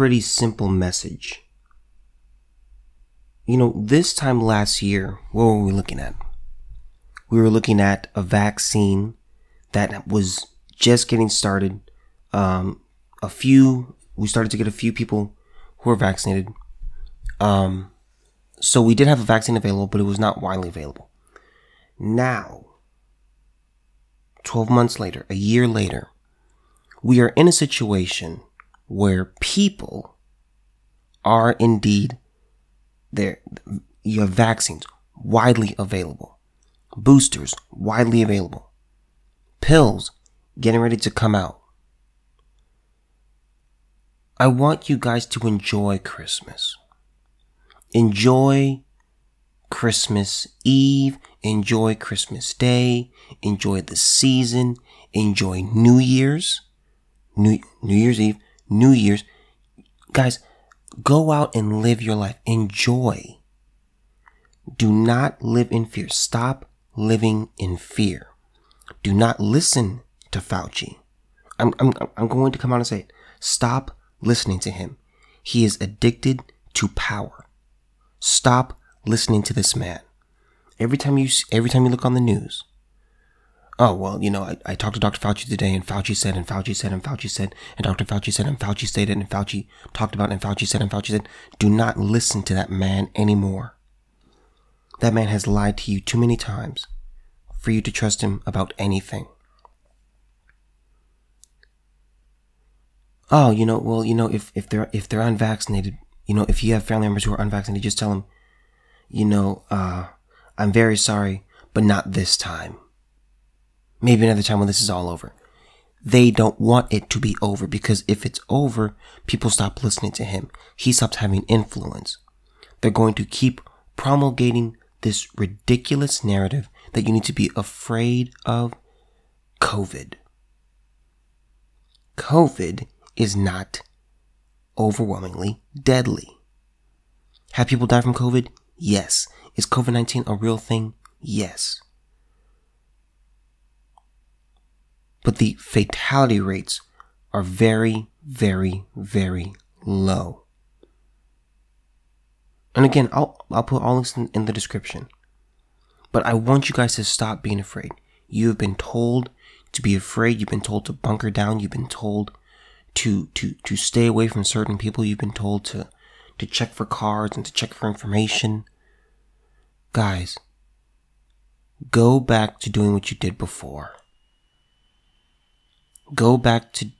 pretty simple message. You know, this time last year, what were we looking at? We were looking at a vaccine that was just getting started. Um, a few, we started to get a few people who were vaccinated. Um, so we did have a vaccine available, but it was not widely available. Now, 12 months later, a year later, we are in a situation where people are indeed there. You have vaccines widely available, boosters widely available, pills getting ready to come out. I want you guys to enjoy Christmas. Enjoy Christmas Eve, enjoy Christmas Day, enjoy the season, enjoy New Year's, New, New Year's Eve, New Year's. Guys, go out and live your life. Enjoy. Do not live in fear. Stop living in fear. Do not listen to Fauci. I'm, I'm, I'm going to come out and say it. Stop listening to him. He is addicted to power. Stop listening to this man. Every time you every time you look on the news, oh well, you know, I, I talked to Dr. Fauci today, and Fauci said, and Fauci said, and Fauci said, and Dr. Fauci said, and Fauci stated, and Fauci talked about, and Fauci said, and Fauci said. Do not listen to that man anymore. That man has lied to you too many times for you to trust him about anything. Oh, you know, well, you know, if, if they're if they're unvaccinated, you know, if you have family members who are unvaccinated, just tell them, you know, uh, I'm very sorry, but not this time. Maybe another time when this is all over. They don't want it to be over because if it's over, people stop listening to him. He stops having influence. They're going to keep promulgating this ridiculous narrative that you need to be afraid of COVID. COVID is not overwhelmingly deadly. Have people died from COVID? Yes. Is COVID 19 a real thing? Yes. But the fatality rates are very, very, very low. And again, I'll, I'll put all this in, in the description. But I want you guys to stop being afraid. You've been told to be afraid. You've been told to bunker down. You've been told to, to, to stay away from certain people. You've been told to, to check for cards and to check for information. Guys, go back to doing what you did before. Go back to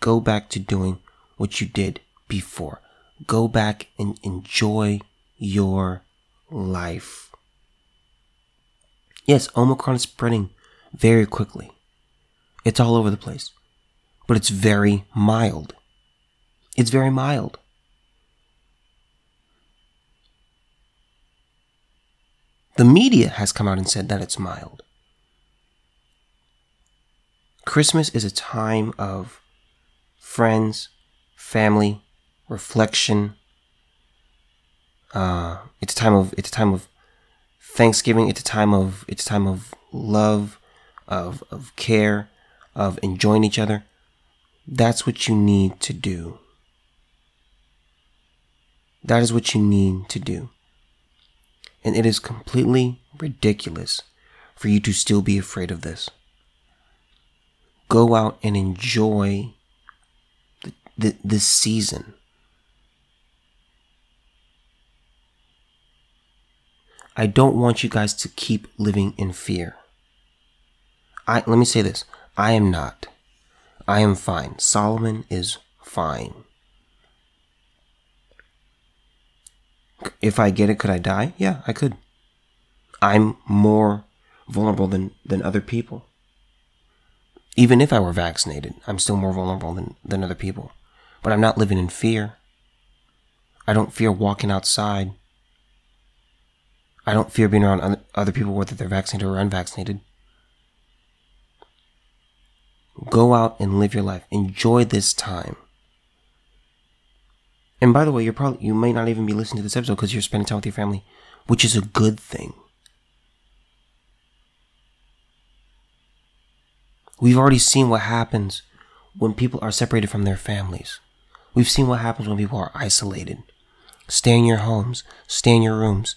go back to doing what you did before. Go back and enjoy your life. Yes, Omicron is spreading very quickly. It's all over the place. But it's very mild. It's very mild. The media has come out and said that it's mild. Christmas is a time of friends, family, reflection. Uh, it's a time of it's a time of Thanksgiving. It's a time of it's a time of love, of of care, of enjoying each other. That's what you need to do. That is what you need to do. And it is completely ridiculous for you to still be afraid of this. Go out and enjoy the, the, this season. I don't want you guys to keep living in fear. I let me say this. I am not. I am fine. Solomon is fine. if I get it, could I die? Yeah, I could. I'm more vulnerable than, than other people. Even if I were vaccinated, I'm still more vulnerable than, than other people. But I'm not living in fear. I don't fear walking outside. I don't fear being around other people, whether they're vaccinated or unvaccinated. Go out and live your life. Enjoy this time. And by the way, you're probably you may not even be listening to this episode because you're spending time with your family, which is a good thing. We've already seen what happens when people are separated from their families. We've seen what happens when people are isolated. Stay in your homes, stay in your rooms,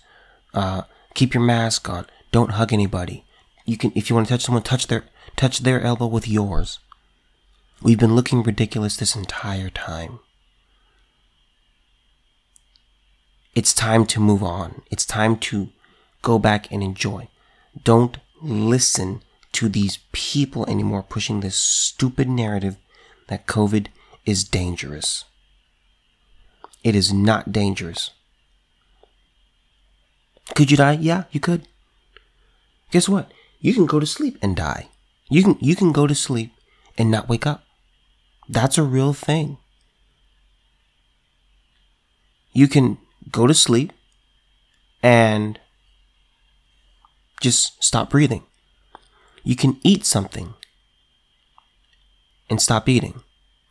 uh, keep your mask on, don't hug anybody. You can, if you want to touch someone, touch their, touch their elbow with yours. We've been looking ridiculous this entire time. It's time to move on. It's time to go back and enjoy. Don't listen to these people anymore pushing this stupid narrative that COVID is dangerous. It is not dangerous. Could you die? Yeah, you could. Guess what? You can go to sleep and die. You can you can go to sleep and not wake up. That's a real thing. You can go to sleep and just stop breathing. You can eat something and stop eating.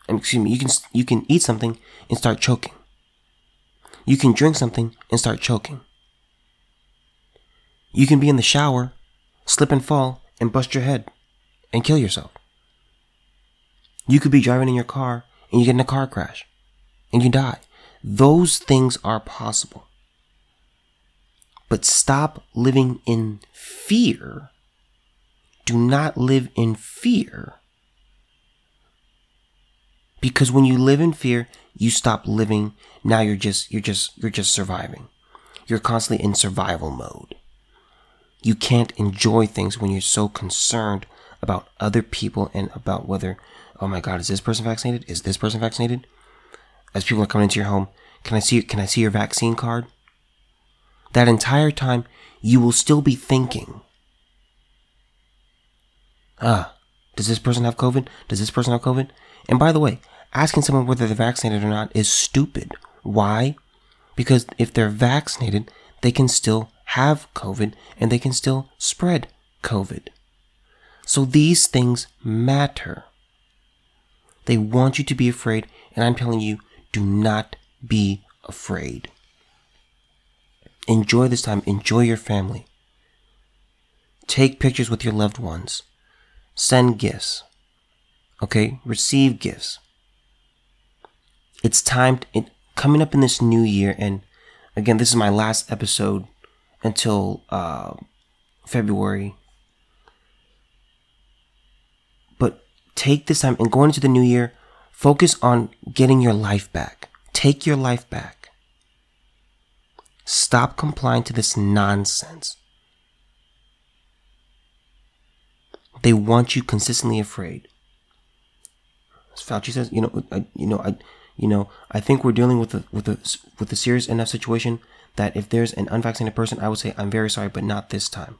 Excuse me, you can you can eat something and start choking. You can drink something and start choking. You can be in the shower, slip and fall, and bust your head and kill yourself. You could be driving in your car and you get in a car crash and you die. Those things are possible. But stop living in fear. Do not live in fear. Because when you live in fear, you stop living. Now you're just, you're just, you're just surviving. You're constantly in survival mode. You can't enjoy things when you're so concerned about other people and about whether, oh my God, is this person vaccinated? Is this person vaccinated? As people are coming into your home, can I see, can I see your vaccine card? That entire time, you will still be thinking, ah, does this person have COVID? Does this person have COVID? And by the way, asking someone whether they're vaccinated or not is stupid. Why? Because if they're vaccinated, they can still have COVID and they can still spread COVID. So these things matter. They want you to be afraid, and I'm telling you, do not be afraid. Enjoy this time, enjoy your family. Take pictures with your loved ones. Send gifts. Okay? Receive gifts. It's time, to, it, coming up in this new year, and again, this is my last episode until uh, February. But take this time and going into the new year, focus on getting your life back. Take your life back. Stop complying to this nonsense. They want you consistently afraid. As Fauci says, you know, I, you know, I, you know, I think we're dealing with a with a with a serious enough situation that if there's an unvaccinated person, I would say, I'm very sorry, but not this time.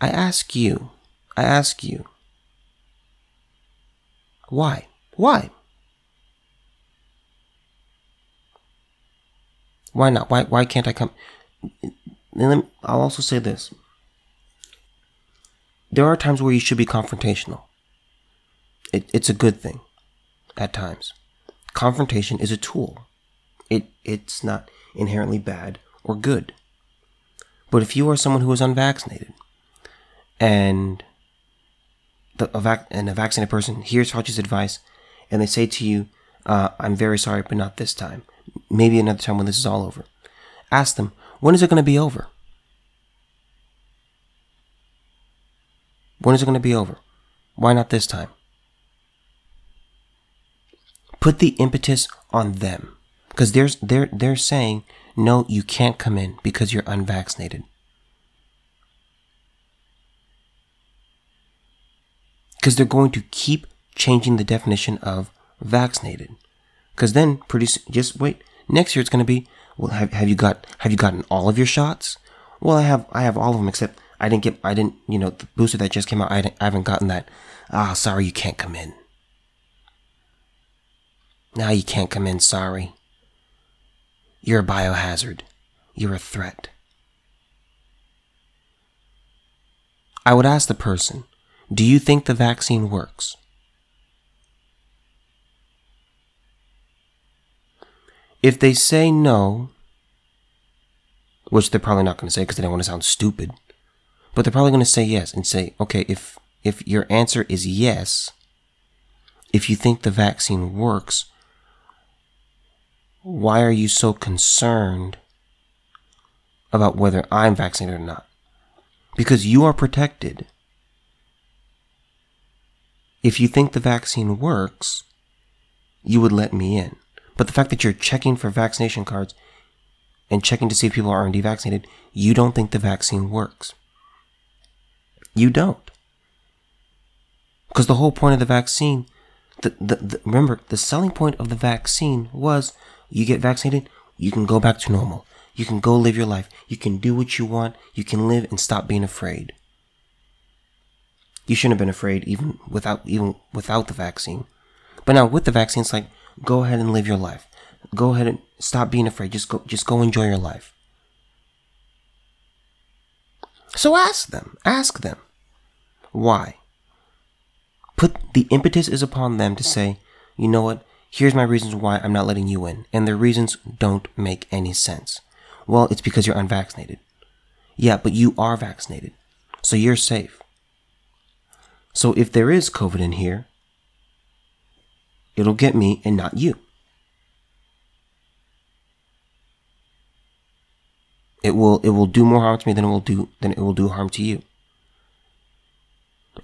I ask you, I ask you, why? Why? Why not? Why, why can't I come? I'll also say this. There are times where you should be confrontational. It, it's a good thing at times. Confrontation is a tool. It it's not inherently bad or good. But if you are someone who is unvaccinated and the, a vac- and a vaccinated person hears Fauci's advice and they say to you, uh, I'm very sorry, but not this time. Maybe another time when this is all over. Ask them, when is it going to be over? When is it going to be over? Why not this time? Put the impetus on them because they're they're they're saying no, you can't come in because you're unvaccinated. Because they're going to keep changing the definition of vaccinated. Because then, pretty just wait. Next year it's going to be well. Have, have you got have you gotten all of your shots? Well, I have I have all of them except I didn't get I didn't you know the booster that just came out. I, I haven't gotten that. Ah, sorry, you can't come in. Now you can't come in. Sorry. You're a biohazard. You're a threat. I would ask the person, do you think the vaccine works? If they say no, which they're probably not going to say because they don't want to sound stupid, But they're probably going to say yes and say, okay, if if your answer is yes, if you think the vaccine works, why are you so concerned about whether I'm vaccinated or not? Because you are protected. If you think the vaccine works, you would let me in. But the fact that you're checking for vaccination cards and checking to see if people are already vaccinated, you don't think the vaccine works. You don't. Because the whole point of the vaccine, the, the, the, remember, the selling point of the vaccine was you get vaccinated, you can go back to normal. You can go live your life. You can do what you want. You can live and stop being afraid. You shouldn't have been afraid even without even without the vaccine. But now with the vaccine, it's like go ahead and live your life. Go ahead and stop being afraid. Just go just go enjoy your life. So ask them. Ask them. Why? Put the impetus is upon them to say, you know what? Here's my reasons why I'm not letting you in. And their reasons don't make any sense. Well, it's because you're unvaccinated. Yeah, but you are vaccinated. So you're safe. So if there is COVID in here, it'll get me and not you. It will it will do more harm to me than it will do than it will do harm to you.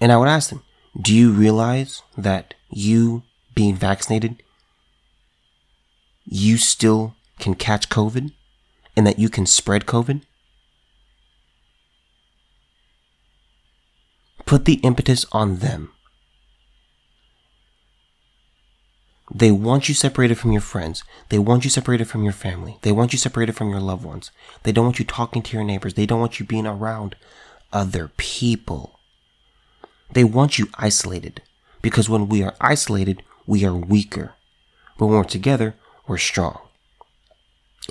And I would ask them, do you realize that you being vaccinated, you still can catch COVID and that you can spread COVID? Put the impetus on them. They want you separated from your friends. They want you separated from your family. They want you separated from your loved ones. They don't want you talking to your neighbors. They don't want you being around other people. They want you isolated because when we are isolated, we are weaker. But when we're together, we're strong.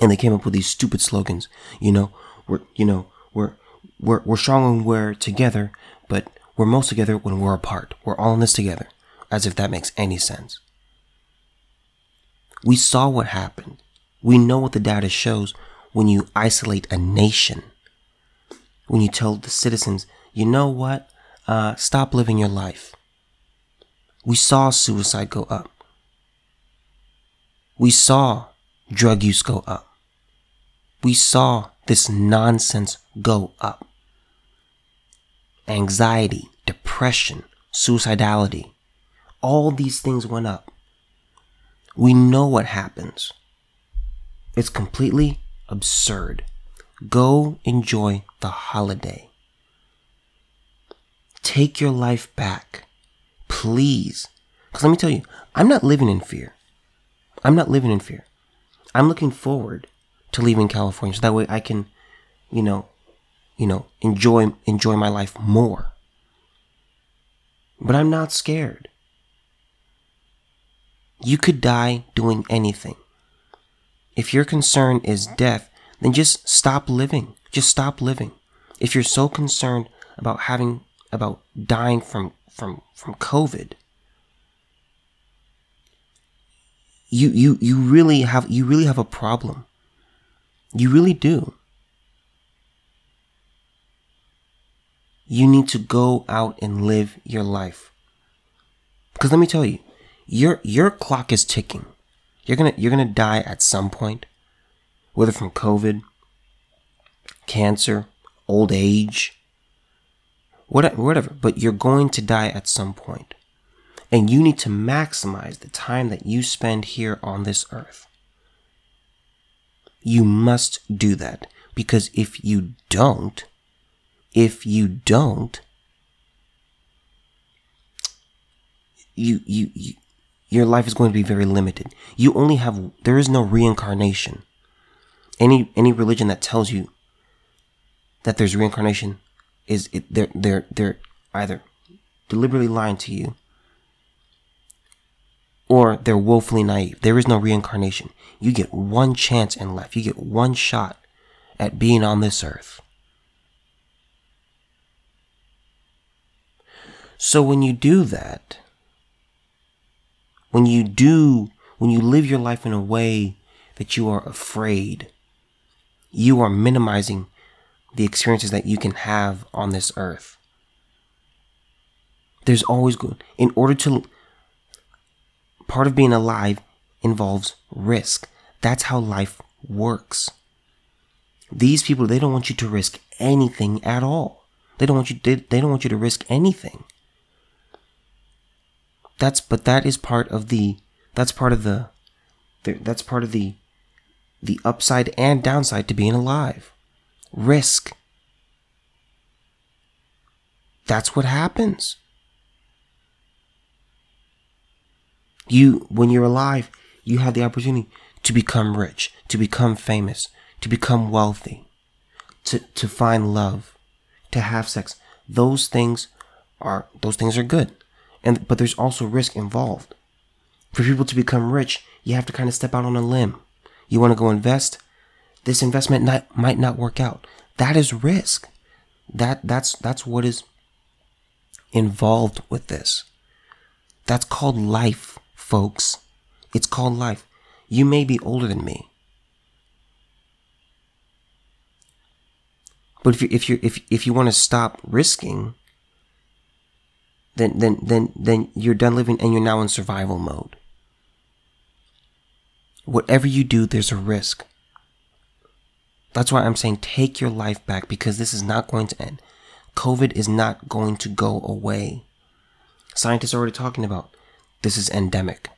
And they came up with these stupid slogans. You know, we're, you know, we're, we're, we're strong when we're together, but we're most together when we're apart. We're all in this together. As if that makes any sense. We saw what happened. We know what the data shows when you isolate a nation. When you tell the citizens, you know what? uh, stop living your life. We saw suicide go up. We saw drug use go up. We saw this nonsense go up. Anxiety, depression, suicidality, all these things went up. We know what happens. It's completely absurd. Go enjoy the holiday. Take your life back. Please. Because let me tell you, I'm not living in fear. I'm not living in fear. I'm looking forward to leaving California so that way I can, you know, you know, enjoy enjoy my life more. But I'm not scared. You could die doing anything. If your concern is death, then just stop living. Just stop living. If you're so concerned about having about dying from from from COVID, you you you really have you really have a problem. You really do. You need to go out and live your life. Because let me tell you, your your clock is ticking. You're gonna you're gonna die at some point, whether from COVID, cancer, old age, whatever, but you're going to die at some point. And you need to maximize the time that you spend here on this earth. You must do that because if you don't, if you don't, you, you, you, your life is going to be very limited. You only have, there is no reincarnation. Any, any religion that tells you that there's reincarnation is it, they're they're they're either deliberately lying to you or they're woefully naive. There is no reincarnation. You get one chance in life. You get one shot at being on this earth. So when you do that, when you do, when you live your life in a way that you are afraid, you are minimizing the experiences that you can have on this earth. There's always good. In order to, part of being alive involves risk. That's how life works. These people, they don't want you to risk anything at all. They don't want you, they, they don't want you to risk anything. That's, but that is part of the, that's part of the, that's part of the, the upside and downside to being alive. Risk. That's what happens. You, when you're alive, you have the opportunity to become rich, to become famous, to become wealthy, to, to find love, to have sex. Those things are, those things are good. And, but there's also risk involved. For people to become rich, you have to kind of step out on a limb. You want to go invest? This investment not, might not work out. That is risk. That, that's, that's what is involved with this. That's called life folks. It's called life. You may be older than me. But if you if you if if you want to stop risking, then then then then you're done living and you're now in survival mode. Whatever you do, there's a risk. That's why I'm saying take your life back because this is not going to end. COVID is not going to go away. Scientists are already talking about this is endemic.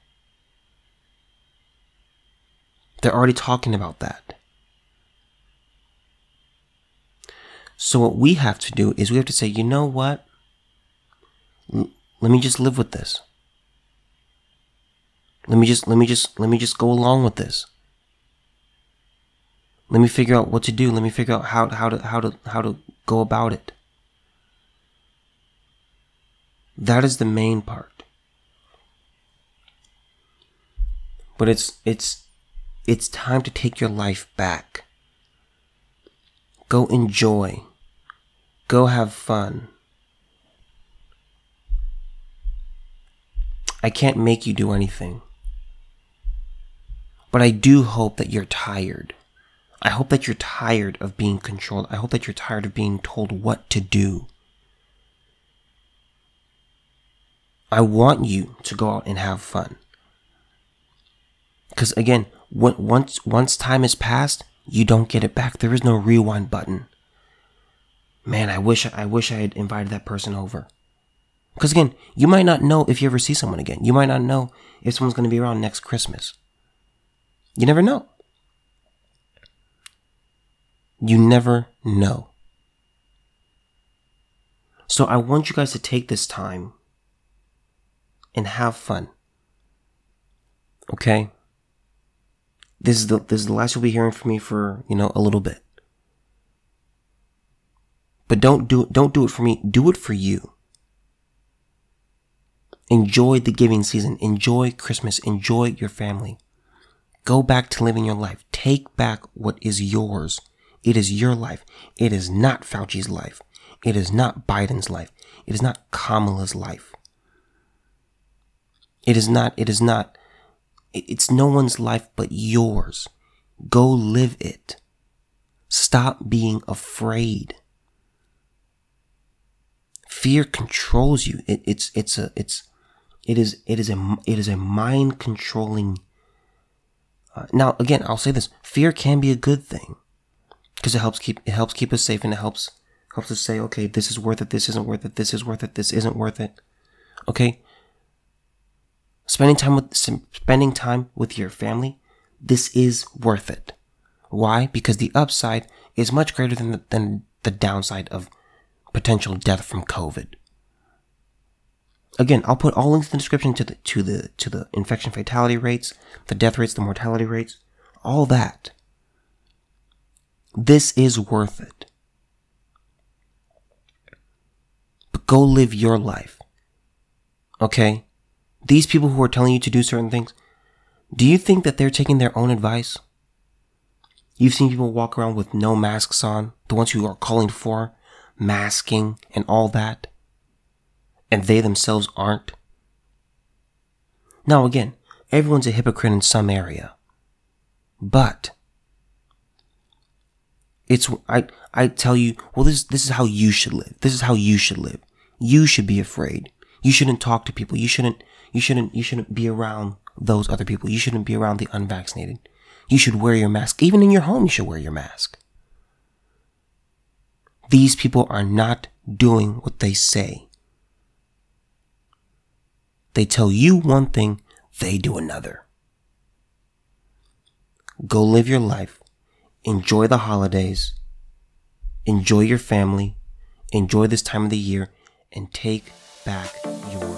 They're already talking about that. So what we have to do is we have to say, you know what? Let me just live with this. Let me just let me just let me just go along with this. Let me figure out what to do. Let me figure out how how to how to how to go about it. That is the main part. But it's it's it's time to take your life back. Go enjoy. Go have fun. I can't make you do anything. But I do hope that you're tired. I hope that you're tired of being controlled. I hope that you're tired of being told what to do. I want you to go out and have fun. Because again, once once time has passed, you don't get it back. There is no rewind button. Man, I wish I wish I had invited that person over. Because again, you might not know if you ever see someone again. You might not know if someone's going to be around next Christmas. You never know. You never know. So I want you guys to take this time and have fun. Okay? This is the this is the last you'll be hearing from me for, you know, a little bit. But don't do don't do it for me. Do it for you. Enjoy the giving season. Enjoy Christmas. Enjoy your family. Go back to living your life. Take back what is yours. It is your life. It is not Fauci's life. It is not Biden's life. It is not Kamala's life. It is not, it is not it's no one's life but yours. Go live it. Stop being afraid. Fear controls you. It, it's it's a it's it is it is a it is a mind controlling. Uh, now again, I'll say this: fear can be a good thing because it helps keep it helps keep us safe and it helps helps us say, okay, this is worth it. This isn't worth it. This is worth it. This isn't worth it. Okay, spending time with spending time with your family, this is worth it. Why? Because the upside is much greater than the, than the downside of potential death from COVID. Again, I'll put all links in the description to the to the to the infection fatality rates, the death rates, the mortality rates, all that. This is worth it. But go live your life. Okay? these people who are telling you to do certain things, do you think that they're taking their own advice? You've seen people walk around with no masks on, the ones who are calling for masking and all that, and they themselves aren't. Now, again, everyone's a hypocrite in some area, but It's I I tell you, well this this is how you should live. This is how you should live. You should be afraid. You shouldn't talk to people. You shouldn't you shouldn't you shouldn't be around those other people. You shouldn't be around the unvaccinated. You should wear your mask. Even in your home you should wear your mask. These people are not doing what they say. They tell you one thing, they do another. Go live your life. Enjoy the holidays, enjoy your family, enjoy this time of the year, and take back your